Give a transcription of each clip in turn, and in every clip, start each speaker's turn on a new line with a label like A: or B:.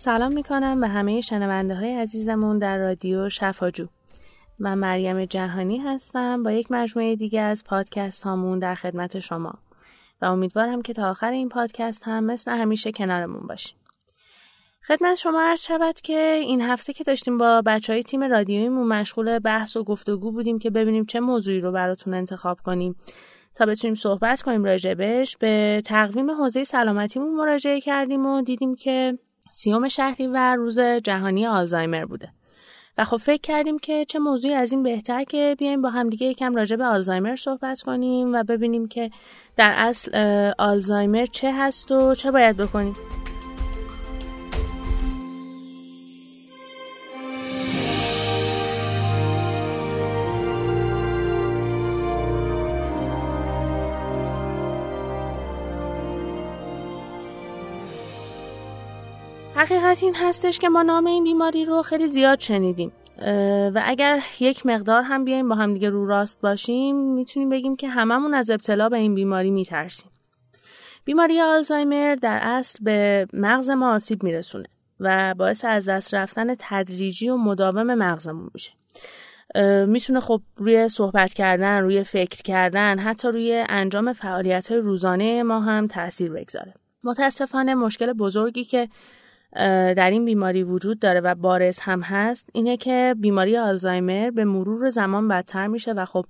A: سلام می‌کنم به همه شنونده های عزیزمون در رادیو شفاجو. من مریم جهانی هستم با یک مجموعه دیگه از پادکست هامون در خدمت شما و امیدوارم که تا آخر این پادکست هم مثل همیشه کنارمون باشیم خدمت شما عرض شود که این هفته که داشتیم با بچه های تیم رادیویمون مشغول بحث و گفتگو بودیم که ببینیم چه موضوعی رو براتون انتخاب کنیم تا بتونیم صحبت کنیم راجبش به تقویم حوزه سلامتیمون مراجعه کردیم و دیدیم که سیوم شهری و روز جهانی آلزایمر بوده. و خب فکر کردیم که چه موضوعی از این بهتر که بیایم با همدیگه یکم راجع به آلزایمر صحبت کنیم و ببینیم که در اصل آلزایمر چه هست و چه باید بکنیم. حقیقت این هستش که ما نام این بیماری رو خیلی زیاد شنیدیم. و اگر یک مقدار هم بیایم با هم دیگه رو راست باشیم می‌تونیم بگیم که هممون از ابتلا به این بیماری میترسیم. بیماری آلزایمر در اصل به مغز ما آسیب میرسونه و باعث از دست رفتن تدریجی و مداوم مغزمون میشه. می‌تونه خب روی صحبت کردن روی فکر کردن حتی روی انجام فعالیت های روزانه ما هم تاثیر بگذاره. متاسفانه مشکل بزرگی که در این بیماری وجود داره و بارز هم هست اینه که بیماری آلزایمر به مرور زمان بدتر میشه و خب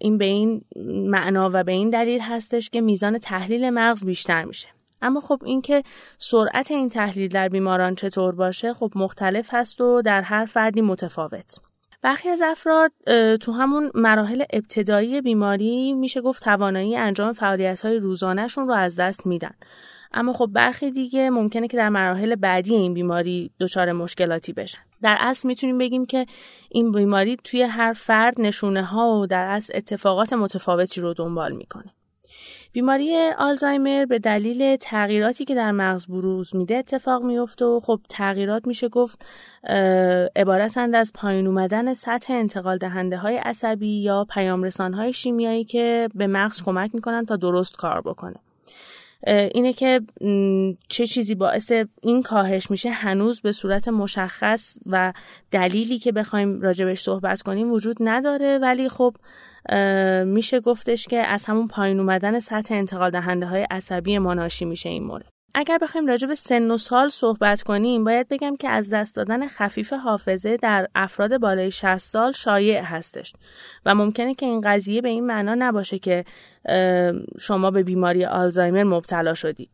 A: این به این معنا و به این دلیل هستش که میزان تحلیل مغز بیشتر میشه. اما خب اینکه سرعت این تحلیل در بیماران چطور باشه خب مختلف هست و در هر فردی متفاوت. برخی از افراد تو همون مراحل ابتدایی بیماری میشه گفت توانایی انجام فعالیت های روزانهشون رو از دست میدن. اما خب برخی دیگه ممکنه که در مراحل بعدی این بیماری دچار مشکلاتی بشن. در اصل می‌تونیم بگیم که این بیماری توی هر فرد نشونه ها و در اصل اتفاقات متفاوتی رو دنبال می‌کنه. بیماری آلزایمر به دلیل تغییراتی که در مغز بروز میده اتفاق میفته و خب تغییرات میشه گفت عبارتند از پایین اومدن سطح انتقال دهنده های عصبی یا پیامرسان های شیمیایی که به مغز کمک می‌کنن تا درست کار بکنه. اینه که چه چیزی باعث این کاهش میشه هنوز به صورت مشخص و دلیلی که بخوایم راجبش صحبت کنیم وجود نداره. ولی خب میشه گفتش که از همون پایین اومدن سطح انتقال دهنده های عصبی مناشی میشه این مورد. اگر بخوایم راجع به سن و سال صحبت کنیم باید بگم که از دست دادن خفیف حافظه در افراد بالای 60 سال شایع هستش. و ممکنه که این قضیه به این معنا نباشه که شما به بیماری آلزایمر مبتلا شدید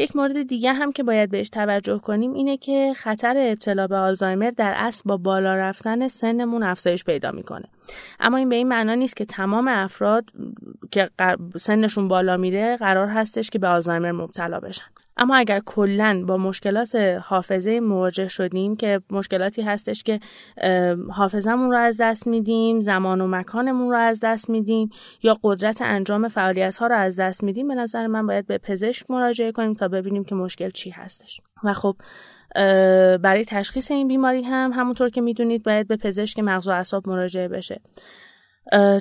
A: یک مورد دیگه هم که باید بهش توجه کنیم اینه که خطر ابتلا به آلزایمر در اصل با بالا رفتن سنمون افزایش پیدا می‌کنه. اما این به این معنا نیست که تمام افراد که سنشون بالا میره قرار هستش که به آلزایمر مبتلا بشن. اما اگر کلا با مشکلات حافظه مواجه شدیم که مشکلاتی هستش که حافظمون رو از دست میدیم زمان و مکانمون رو از دست میدیم یا قدرت انجام فعالیت ها رو از دست میدیم به نظر من باید به پزشک مراجعه کنیم تا ببینیم که مشکل چی هستش. و خب برای تشخیص این بیماری هم همونطور که می‌دونید باید به پزشک مغز و اعصاب مراجعه بشه.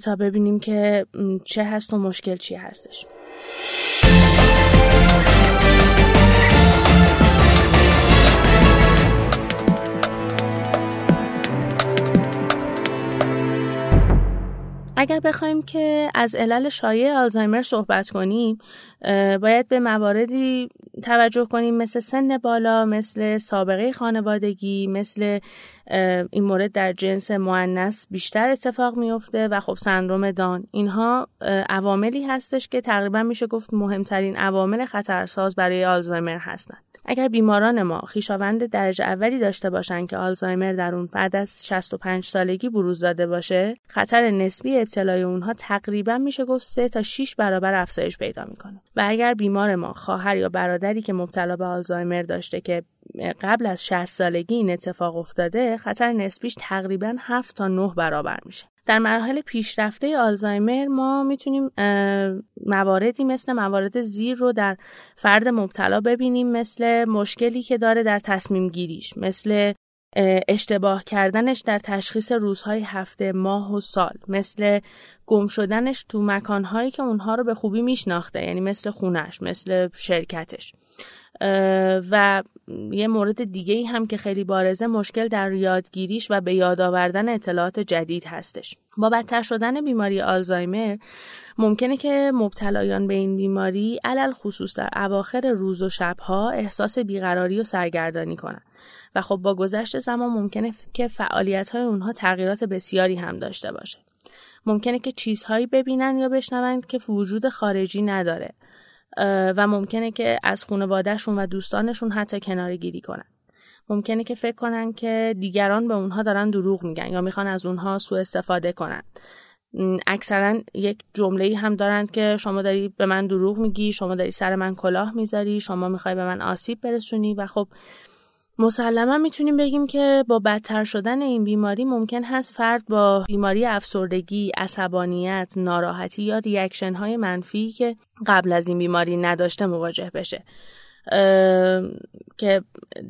A: تا ببینیم که چه هست و مشکل چی هستش. اگر بخوایم که از علل شایع آلزایمر صحبت کنیم باید به مواردی توجه کنیم مثل سن بالا مثل سابقه خانوادگی مثل این مورد در جنس معنس بیشتر اتفاق میفته و خب سندروم دان. اینها عواملی هستش که تقریبا میشه گفت مهمترین عوامل خطرساز برای آلزایمر هستند اگر بیماران ما خیشاوند درجه اولی داشته باشند که آلزایمر در اون بعد از 65 سالگی بروز داده باشه خطر نسبی ابتلای اونها تقریبا میشه گفت 3 تا 6 برابر افزایش پیدا می‌کنه. و اگر بیمار ما خواهر یا برادری که مبتلا به آلزایمر داشته که قبل از 60 سالگی این اتفاق افتاده خطر نسبیش تقریبا 7 تا 9 برابر میشه. در مراحل پیشرفته آلزایمر ما می‌تونیم مواردی مثل موارد زیر رو در فرد مبتلا ببینیم مثل مشکلی که داره در تصمیم گیریش مثل اشتباه کردنش در تشخیص روزهای هفته ماه و سال مثل گم شدنش تو مکانهایی که اونها رو به خوبی میشناخته یعنی مثل خونش مثل شرکتش. و یه مورد دیگه هم که خیلی بارزه مشکل در یادگیریش و به یاد آوردن اطلاعات جدید هستش. با بدتر شدن بیماری آلزایمر ممکنه که مبتلایان به این بیماری علل خصوص در اواخر روز و شبها احساس بیقراری و سرگردانی کنند و خب با گذشت زمان ممکنه که فعالیت های اونها تغییرات بسیاری هم داشته باشه. ممکنه که چیزهایی ببینن یا بشنوند که وجود خارجی نداره. و ممکنه که از خانوادهشون و دوستانشون حتی کنار گیری کنن. ممکنه که فکر کنن که دیگران به اونها دارن دروغ میگن یا می‌خوان از اونها سوء استفاده کنن. اکثرا یک جمله هم دارند که شما داری به من دروغ میگی شما داری سر من کلاه می‌ذاری شما می‌خوای به من آسیب برسونی و خب مسلما می‌تونیم بگیم که با بدتر شدن این بیماری ممکن هست فرد با بیماری افسردگی، عصبانیت، ناراحتی یا ریاکشن های منفی که قبل از این بیماری نداشته مواجه بشه. که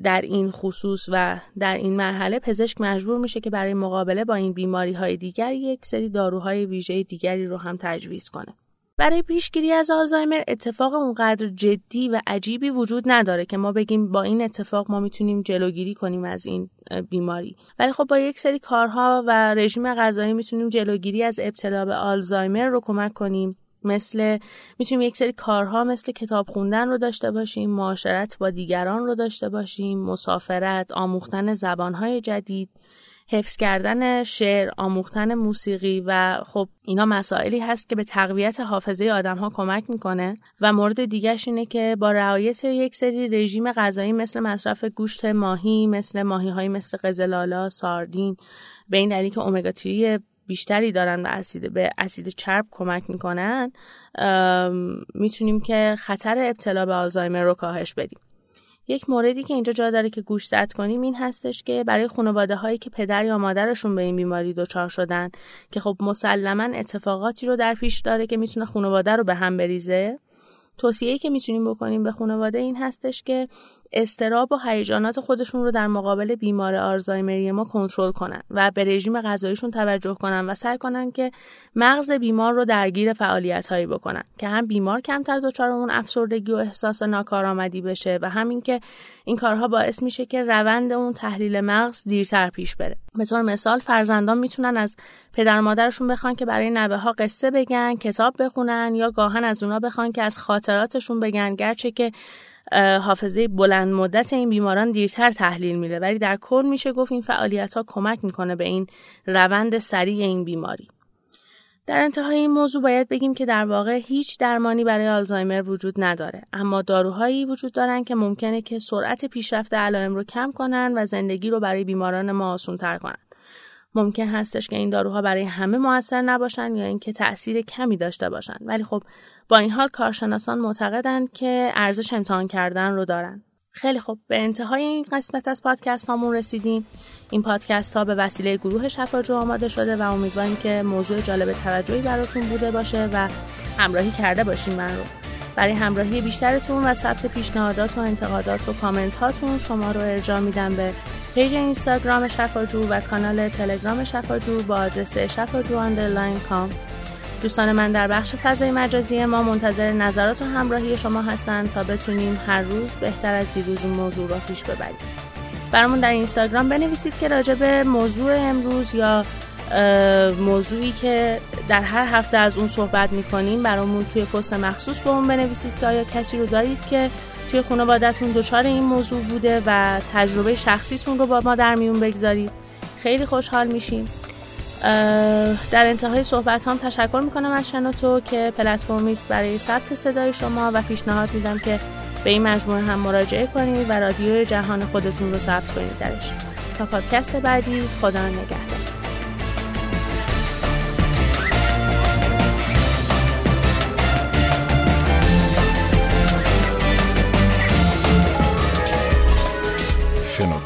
A: در این خصوص و در این مرحله پزشک مجبور میشه که برای مقابله با این بیماری های دیگر یک سری داروهای ویژه دیگری رو هم تجویز کنه. برای پیشگیری از آلزایمر اتفاق اونقدر جدی و عجیبی وجود نداره که ما بگیم با این اتفاق ما می‌تونیم جلوگیری کنیم از این بیماری. ولی خب با یک سری کارها و رژیم غذایی می‌تونیم جلوگیری از ابتلا به آلزایمر رو کمک کنیم. مثل می‌تونیم یک سری کارها مثل کتاب خوندن رو داشته باشیم معاشرت با دیگران رو داشته باشیم مسافرت آموختن زبانهای جدید. حفظ کردن شعر، آموختن موسیقی و خب اینا مسائلی هست که به تقویت حافظه آدم ها کمک می‌کنه. و مورد دیگرش اینه که با رعایت یک سری رژیم غذایی مثل مصرف گوشت ماهی مثل ماهی های مثل قزلالا، ساردین به این دلیل که اومگا 3 بیشتری دارن و اسید به اسید چرب کمک می‌کنن می‌تونیم که خطر ابتلا به آلزایمر رو کاهش بدیم. یک موردی که اینجا جا داره که گوش زد کنیم این هستش که برای خانواده هایی که پدر یا مادرشون به این بیماری دچار شدن که خب مسلما اتفاقاتی رو در پیش داره که می‌تونه خانواده رو به هم بریزه. توصیه‌ای که می‌تونیم بکنیم به خانواده این هستش که استراب و هیجانات خودشون رو در مقابل بیمار آرزایمری ما کنترل کنن و به رژیم غذاییشون توجه کنن و سعی کنن که مغز بیمار رو درگیر فعالیت هایی بکنن که هم بیمار کمتر دچار اون افسردگی و احساس ناکارآمدی بشه و همین که این کارها باعث میشه که روند اون تحلیل مغز دیرتر پیش بره. به طور مثال فرزندان می‌تونن از پدر مادرشون بخوان که برای نوه ها قصه بگن کتاب بخونن یا گاهن از اونا بخوان که از خاطراتشون بگن گرچه که حافظه بلند مدت این بیماران دیرتر تحلیل میره ولی در کل میشه گفت این فعالیت ها کمک می‌کنه به این روند سریع این بیماری. در انتهای این موضوع باید بگیم که در واقع هیچ درمانی برای آلزایمر وجود نداره. اما داروهایی وجود دارن که ممکنه که سرعت پیشرفت علائم رو کم کنن و زندگی رو برای بیماران ما آسان‌تر کنن. ممکن هستش که این داروها برای همه موثر نباشن یا اینکه تاثیر کمی داشته باشن. ولی خب با این حال کارشناسان معتقدند که ارزش امتحان کردن رو دارن. خیلی خوب به انتهای این قسمت از پادکست هامون رسیدیم. این پادکست ها به وسیله گروه شفاجو آماده شده و امیدواریم که موضوع جالب توجهی براتون بوده باشه و همراهی کرده باشین من رو. برای همراهی بیشترتون و ثبت پیشنهادات و انتقادات و کامنت هاتون شما رو ارجاع میدم به page اینستاگرام شفاجو و کانال تلگرام شفاجو با آدرس شفاجو underline com دوستان من در بخش فضای مجازی ما منتظر نظرات و همراهی شما هستند تا بتونیم هر روز بهتر از دیروز موضوع را پیش ببریم. برامون در اینستاگرام بنویسید که راجع به موضوع امروز یا موضوعی که در هر هفته از اون صحبت می‌کنیم برامون توی پست مخصوص با اون بنویسید که آیا کسی رو دارید که توی خانوادتون دچار این موضوع بوده و تجربه شخصیتون رو با ما در میون بگذارید. خیلی خوشحال میشیم. در انتهای صحبت هم تشکر می‌کنم از شنوتو که پلتفرمی است برای ثبت صدای شما و پیشنهاد میدم که به این مجموعه هم مراجعه کنید و رادیو جهان خودتون رو ثبت کنید درش. تا پادکست بعدی خدا نگهدار.